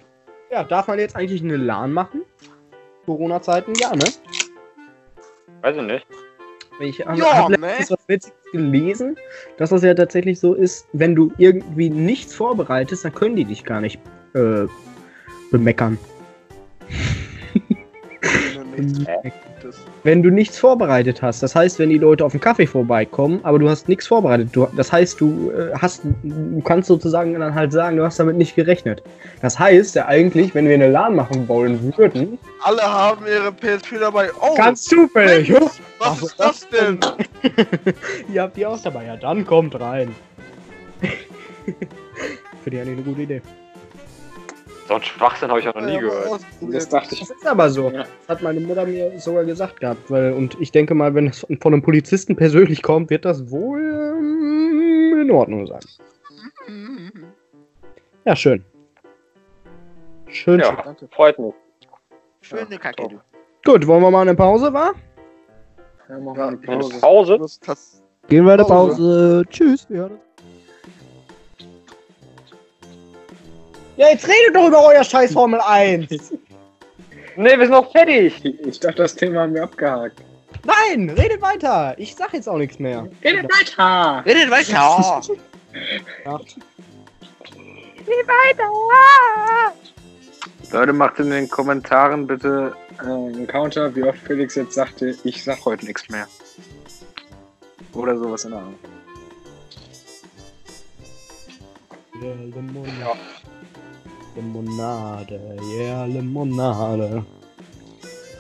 Ja, darf man jetzt eigentlich eine LAN machen? Corona-Zeiten? Ja, ne? Weiß ich nicht. Ich habe Ja, hab ne? letztens was Witziges gelesen, dass das ja tatsächlich so ist, wenn du irgendwie nichts vorbereitest, dann können die dich gar nicht äh, bemeckern. Das, Wenn du nichts vorbereitet hast, das heißt, wenn die Leute auf den Kaffee vorbeikommen, aber du hast nichts vorbereitet, du, das heißt, du äh, hast, du kannst sozusagen dann halt sagen, du hast damit nicht gerechnet. Das heißt ja eigentlich, wenn wir eine LAN machen wollen würden, alle haben ihre PSP dabei. Oh, ganz zufällig. Was Ach, ist das denn? Ihr habt die auch dabei, ja, dann kommt rein. Finde ich eigentlich eine gute Idee. So ein Schwachsinn habe ich auch noch nie gehört. Das dachte ich. Das ist aber so. Ja. Das hat meine Mutter mir sogar gesagt gehabt. Weil, und ich denke mal, wenn es von einem Polizisten persönlich kommt, wird das wohl ähm, in Ordnung sein. Ja, schön. Schön. schön. Ja, freut mich. Schöne Kacke, du. Gut, wollen wir mal eine Pause, wa? Ja, machen wir Ja, eine Pause. Pause? Gehen wir in eine Pause. Pause. Tschüss. Wir hören uns. Ja, jetzt redet doch über euer scheiß Formel 1. Nee, wir sind noch fertig. Ich dachte, das Thema haben wir abgehakt. Nein, redet weiter. Ich sag jetzt auch nichts mehr. Redet weiter! Redet weiter! Ja. Leute, macht in den Kommentaren bitte äh, einen Counter, wie oft Felix jetzt sagte, ich sag heute nichts mehr. Oder sowas in der Art. Ja, Limonade. Limonade, yeah, Limonade.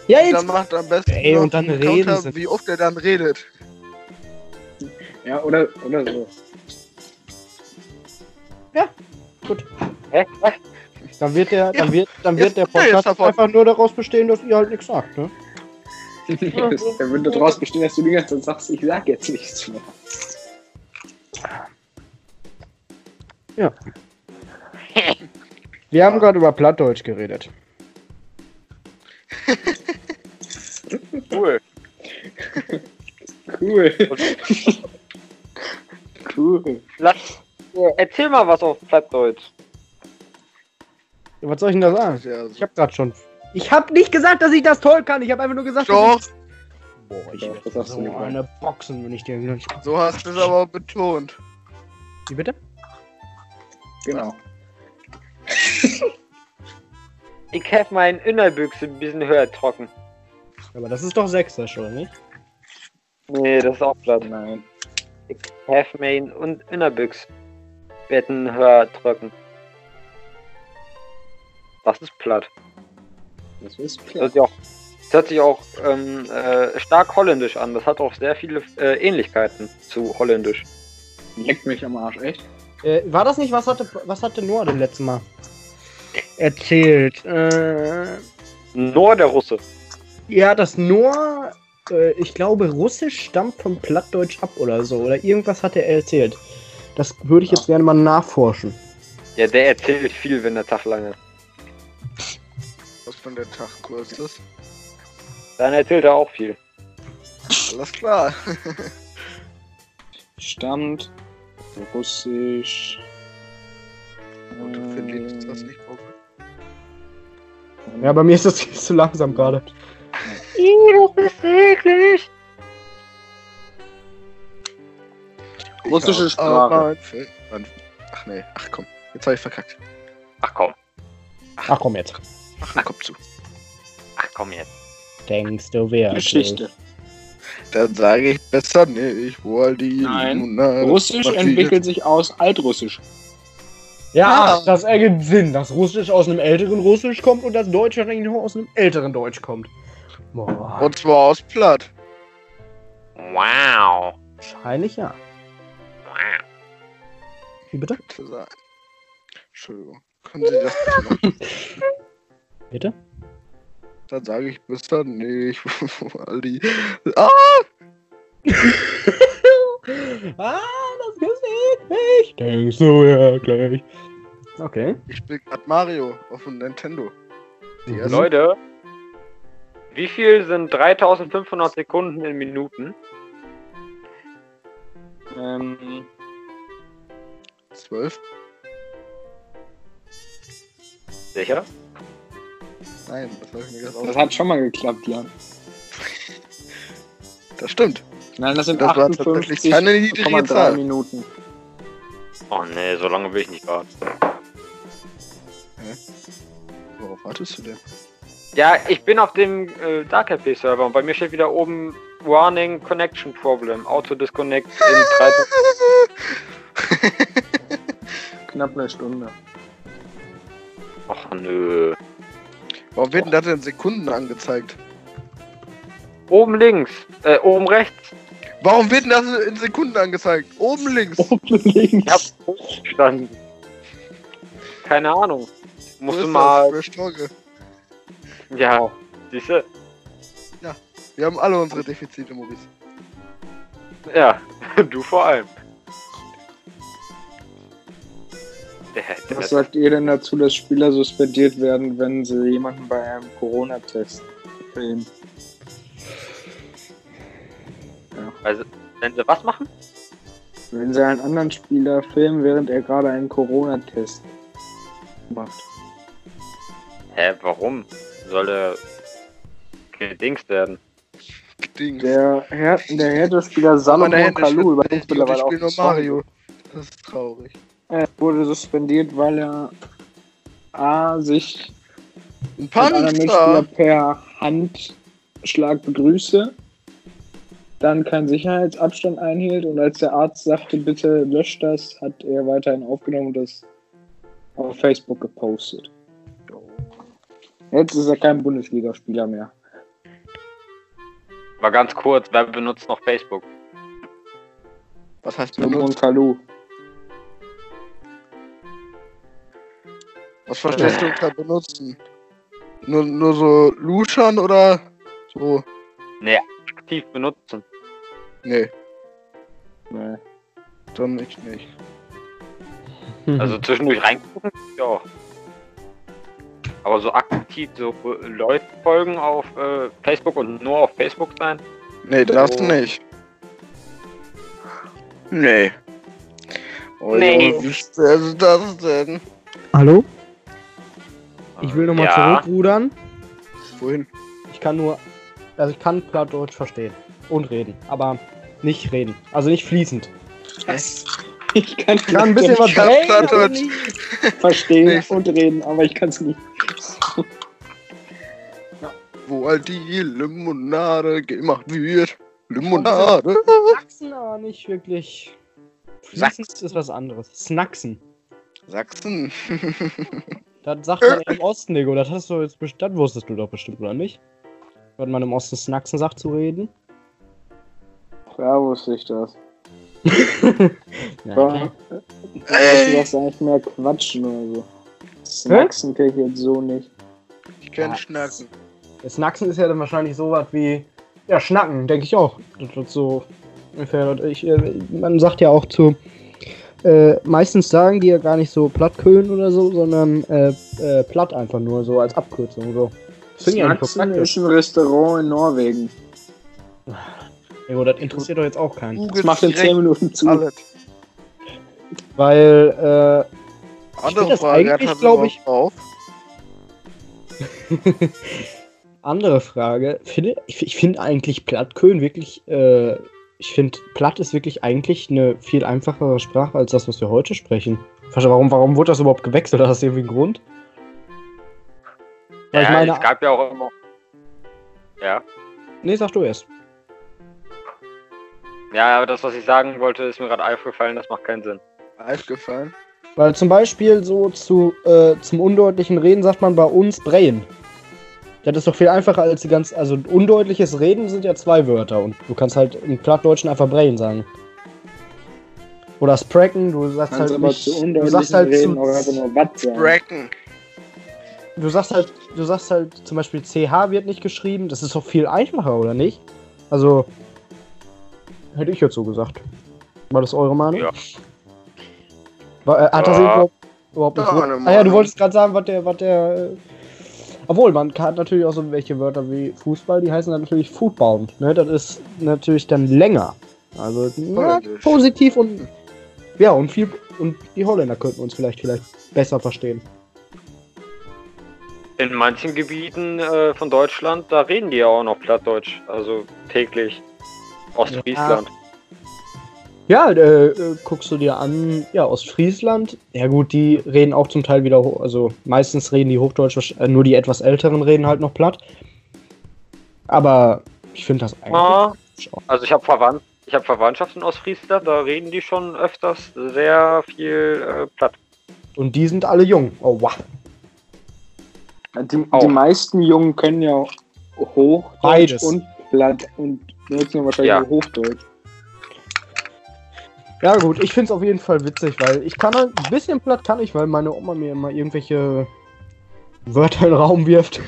Ja, Dann jetzt. macht am besten Ey, und dann reden Counter, sie. wie oft er dann redet. Ja, oder, oder so. Gut. Hä? Was? Dann wird der, dann Ja, wird, dann wird der er Podcast einfach nur daraus bestehen, dass ihr halt nichts sagt, ne? Er würde daraus bestehen, dass du die ganze Zeit sagst, ich sag jetzt nichts mehr. Wir haben gerade über Plattdeutsch geredet. Cool. Cool. cool. Lass, erzähl mal was auf Plattdeutsch. Was soll ich denn da sagen? Ich hab grad schon. Ich hab nicht gesagt, dass ich das toll kann. Ich hab einfach nur gesagt, Doch, dass ich. Boah, ich Doch, werd das hast du so eine Boxen, wenn ich dir nicht. so hast du es aber betont. Wie bitte? Genau. Ich hab meinen Innerbüchse ein bisschen höher trocken. Aber das ist doch sächsisch, oder nicht? Nee, das ist auch platt. Nein. Ich hab meinen und Innerbüchs werden höher trocken. Das ist platt. Das ist Das klar. hört sich auch, das hört sich auch ähm, äh, stark holländisch an. Das hat auch sehr viele äh, Ähnlichkeiten zu holländisch. Leckt mich am Arsch, echt? Äh, war das nicht, was hatte, was hatte Noah denn letztes Mal erzählt? Äh, Nur der Russe. ja, das Noah, äh, ich glaube, Russisch stammt vom Plattdeutsch ab oder so. Oder irgendwas hat er erzählt. Das würde ich jetzt gerne mal nachforschen. Ja, der erzählt viel, wenn der Tag lang ist. Was von der Tag kurz ist. Dann erzählt er auch viel. Alles klar. Stammt. Russisch. Und du findest das nicht auf. Ja, bei mir ist das viel zu langsam gerade. Ih, das ist eklig. Russische Sprache. Ach nee, ach komm. Jetzt habe ich verkackt. Ach komm. Ach komm jetzt. Ach, den Kopf zu. Ach komm jetzt. Denkst du wirklich? Geschichte. Dann sage ich besser nicht, wo all die Nein. Russisch entwickelt sich aus Altrussisch. Ja, Ja. das ergibt Sinn, dass Russisch aus einem älteren Russisch kommt und das Deutsche eigentlich nur aus einem älteren Deutsch kommt. Boah, Und zwar aus Platt. Wow. wahrscheinlich ja. Wie bitte? Entschuldigung. Können Sie das bitte? Dann sage ich besser nicht, wo all die. Ah! ah, Gesicht nicht. Denkst du wirklich? Okay. Ich spiele gerade Mario auf dem Nintendo. Die erste- Leute, wie viel sind 3500 Sekunden in Minuten? Ähm, Zwölf? Sicher? Nein, das habe ich mir gerade das hat schon mal geklappt, Jan. Das stimmt. Nein, das sind Das war tatsächlich keine niedrige 58,3 Zahl. Minuten. Oh nee, so lange will ich nicht warten. Worauf wartest du denn? Ja, ich bin auf dem äh, DarkRP Server und bei mir steht wieder oben Warning Connection Problem. Auto Disconnect in 3. Knapp eine Stunde. Ach nö. Warum wird denn das in Sekunden angezeigt? Oben links, äh, oben rechts. Warum wird denn das in Sekunden angezeigt? Oben links. Oben links. Ich hab's hochgestanden. Keine Ahnung. Musst du mal. Das? Storge. Ja, siehste? Wir haben alle unsere Defizite, Maurice. Ja, du vor allem. Was sagt ihr denn dazu, dass Spieler suspendiert werden, wenn sie jemanden bei einem Corona-Test filmen? Also, wenn sie was machen? Wenn sie einen anderen Spieler filmen, während er gerade einen Corona-Test macht. Hä, warum? Soll er gedingst werden? Ding. Der, Her der Härtespieler Salomon Kalou, über den es mittlerweile auch nur Mario. Das ist traurig. Er wurde suspendiert, weil er A, sich Ein mit einem Mitspieler Panzer! per Handschlag begrüßte, dann keinen Sicherheitsabstand einhielt und als der Arzt sagte, bitte löscht das, hat er weiterhin aufgenommen und das auf Facebook gepostet. Jetzt ist er kein Bundesligaspieler mehr. Mal ganz kurz, wer benutzt noch Facebook? Was heißt benutzt? Kalou. Was verstehst du unter benutzen? Nur, nur so luschern oder so? Nee, aktiv benutzen. Nee, Nee. dann nicht. nicht. Also zwischendurch reingucken, ja. Aber so aktiv so Leute folgen auf äh, Facebook und nur auf Facebook sein? Nee, das Oh. nicht. Nee. Oh, Nee. Wie schwer ist das denn? Hallo? Ich will nochmal ja. zurückrudern. Wohin? Ich kann nur. Also ich kann Plattdeutsch verstehen. Und reden. Aber nicht reden. Also nicht fließend. Was? Ich kann, Ich kann ein bisschen was Ich kann reden, verstehen und reden, aber ich kann es nicht. Wo all die Limonade gemacht wird. Limonade. Snacksen, aber nicht wirklich. Fließend ist was anderes. Snacksen. Sachsen. Das sagt man im Osten, Nico. Das hast du jetzt das wusstest du doch bestimmt, oder nicht? Wenn man im Osten Snacksen sagt zu reden. Ja, wusste ich das. Ja, Ja. Ey. Das ist eigentlich mehr Quatschen oder so. Snacksen kenn ich jetzt so nicht. Ich kenn Ja. Schnacken. Das Snacksen ist ja dann wahrscheinlich so was wie. Ja, Schnacken, denke ich auch. Das wird so ungefähr. Ich, äh, man sagt ja auch zu. Äh, meistens sagen die ja gar nicht so Plattköhlen oder so, sondern äh, äh, platt einfach nur so als Abkürzung. So. Praktisch. ist ein Restaurant in Norwegen. Ja, das interessiert doch jetzt auch keinen. Das macht in 10 direkt Minuten zu. alles. Weil, äh, Andere das Frage, eigentlich, hat glaub ich- Auf. Andere Frage. Finde, ich ich finde eigentlich Plattköhlen wirklich, äh, ich finde Platt ist wirklich eigentlich eine viel einfachere Sprache als das, was wir heute sprechen. Warum, warum wurde das überhaupt gewechselt? Hat das irgendwie einen Grund? Weil ich Ja, meine, es gab ja auch immer. Ja. nee, sag du erst. Ja, aber das, was ich sagen wollte, ist mir gerade aufgefallen, das macht keinen Sinn. Aufgefallen. Weil zum Beispiel so zu, äh, zum undeutlichen Reden sagt man bei uns Brain. Das ist doch viel einfacher als die ganz, also undeutliches Reden sind ja zwei Wörter und du kannst halt im Plattdeutschen einfach Brain sagen. Oder Spracken, du sagst Kannst halt aber nicht, zu du undeutlichen sagst halt reden zu, einfach nur was sagen. Bracken. Du sagst halt, du sagst halt zum Beispiel CH wird nicht geschrieben, das ist doch viel einfacher, oder nicht? Also, hätte ich jetzt so gesagt. War das eure Meinung? Ja. War, äh, hat das Ja. überhaupt, überhaupt Ja, eine Ah ja, du wolltest gerade sagen, was der, was der. Äh, obwohl, man hat natürlich auch so welche Wörter wie Fußball, die heißen dann natürlich Football. Ne? Das ist natürlich dann länger. Also na, positiv und ja und viel und die Holländer könnten uns vielleicht vielleicht besser verstehen. In manchen Gebieten äh, von Deutschland, da reden die ja auch noch Plattdeutsch, also täglich. Ostfriesland. Ja, äh, äh, guckst du dir an, ja, Ostfriesland. Ja gut, die reden auch zum Teil wieder, also meistens reden die Hochdeutsch, äh, nur die etwas älteren reden halt noch platt. Aber ich finde das eigentlich. Ah, also ich habe Verwandt, ich habe Verwandtschaft in Ostfriesland, da reden die schon öfters sehr viel äh, platt. Und die sind alle jung. Oh wow. Die, die meisten Jungen können ja Hochdeutsch Beides. und Platt und benutzen wahrscheinlich Ja. auch Hochdeutsch. Ja gut, ich finde es auf jeden Fall witzig, weil ich kann halt ein bisschen platt kann ich, weil meine Oma mir immer irgendwelche Wörter in den Raum wirft,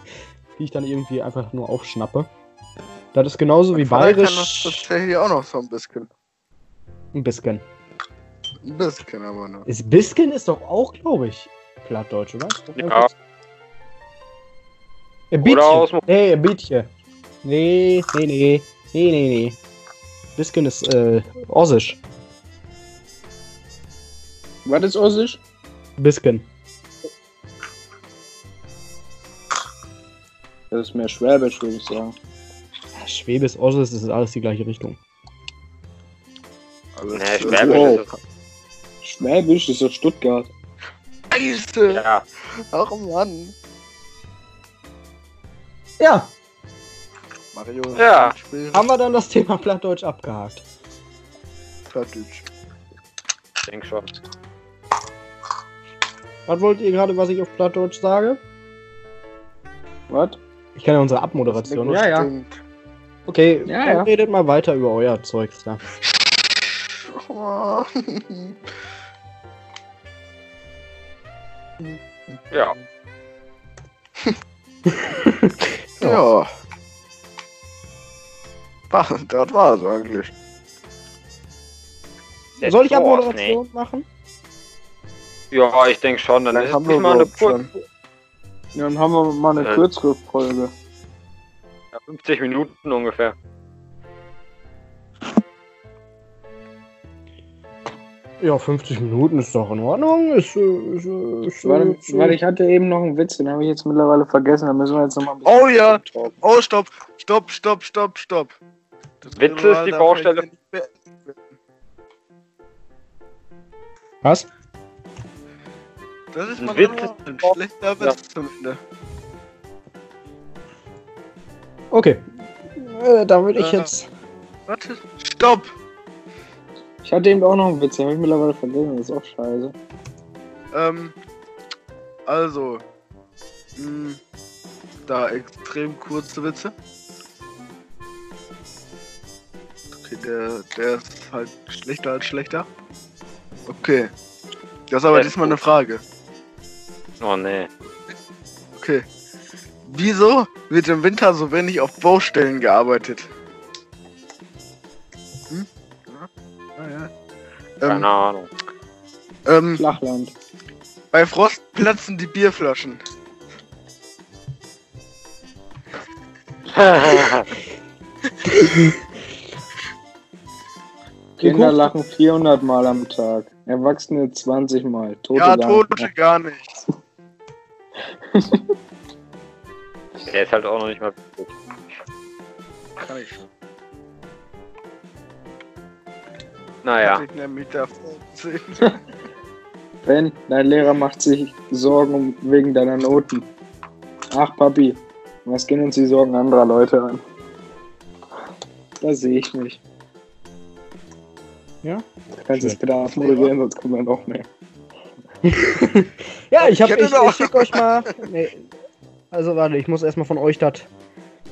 die ich dann irgendwie einfach nur aufschnappe. Das ist genauso wie Vater kann das bayerisch tatsächlich auch noch so ein bisschen. ein bisschen. Ein bisschen aber nur. Ist Bisken ist doch auch, glaube ich, plattdeutsch, oder? Ja. Ein Oder aus Nee, ein Bietje. Nee, nee, nee. Nee, nee, nee. Bisken ist äh, Ossisch. Was ist Ossisch? Bisken. Das ist mehr Schwäbisch, würde ich sagen. Schwäbisch, Ossisch, das ist alles die gleiche Richtung. Alles Nee, Schwäbisch wow. ist Schwäbisch ist doch Stuttgart. Scheiße! Ja. Ach Mann! Ja, Mario. Ja. Spiel. haben wir dann das Thema Plattdeutsch abgehakt. Plattdeutsch. Ich denke schon. Was wollt ihr gerade, was ich auf Plattdeutsch sage? Was? Ich kann ja unsere Abmoderation. Ja, ja. Okay, Ja, dann ja. redet mal weiter über euer Zeugs da. Oh. Ja. ja. Ach, das war's eigentlich. Der Soll ich Abmoderation machen? Nee. Ja, ich denke schon. Dann ist haben es wir mal eine kurze, schon. Ja, dann haben wir mal eine Äh. kürzere Folge. ja, 50 Minuten ungefähr. Ja, 50 Minuten ist doch in Ordnung. Ist, äh, ist, äh, ist, Warte, ist, äh, warte, ich hatte eben noch einen Witz, den habe ich jetzt mittlerweile vergessen. Da müssen wir jetzt nochmal ein bisschen. Oh ja! Oh, stopp! Stopp, stopp, stopp, stopp! Das Witze ist die Baustelle. Was? Das ist Ein mal Witz ist- ein schlechter Witz zum Ende. Okay. Äh, da würde ich jetzt. Warte, stopp! Ich hatte eben auch noch einen Witz, den habe ich mittlerweile vergessen. Das ist auch scheiße. Ähm, also, mh, da extrem kurze Witze. Okay, der, der ist halt schlechter als schlechter. Okay. Das ist aber diesmal eine. Frage. Oh nee. Okay. Wieso wird im Winter so wenig auf Baustellen gearbeitet? Ja. Ah, ja. Keine Ähm, Ahnung. ähm, Flachland. bei Frost platzen die Bierflaschen. Kinder lachen 400 Mal am Tag. Erwachsene 20 Mal. Tote ja, gar Tote nicht. gar nicht. Der ist halt auch noch nicht mal. Kann ich schon. Naja. Ben, dein Lehrer macht sich Sorgen wegen deiner Noten. Ach, Papi, was gehen uns die Sorgen anderer Leute an? Da sehe ich mich. Ja? Du kannst es bitte abmoderieren, sonst kommen wir noch mehr. Ja, ich, hab, Ich ich, ich schick euch mal. Nee. Also warte, ich muss erstmal von euch das.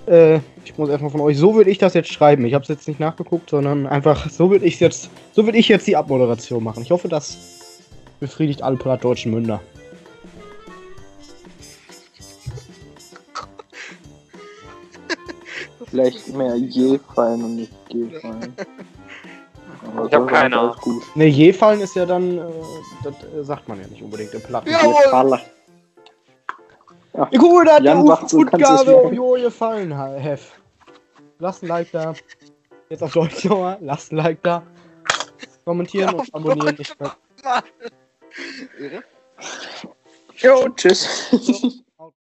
Äh, ich muss erstmal von euch. So würde ich das jetzt schreiben. Ich habe es jetzt nicht nachgeguckt, sondern einfach so würde ich jetzt. So würde ich jetzt die Abmoderation machen. Ich hoffe, das befriedigt alle plattdeutschen Münder. Vielleicht mehr je fallen und nicht G fallen. Aber Ich hab so keine gut. Ne, je fallen ist ja dann. Äh, das äh, sagt man ja nicht unbedingt im Platten. Ja. Je Jawohl. Gucke, da hat Jan der macht so, kannst du's Utgabe machen. Jo gefallen, Hef. Lasst ein Like da. Jetzt auf Deutsch nochmal. Lasst ein Like da. Kommentieren Ja, und abonnieren nicht. Jo, tschüss.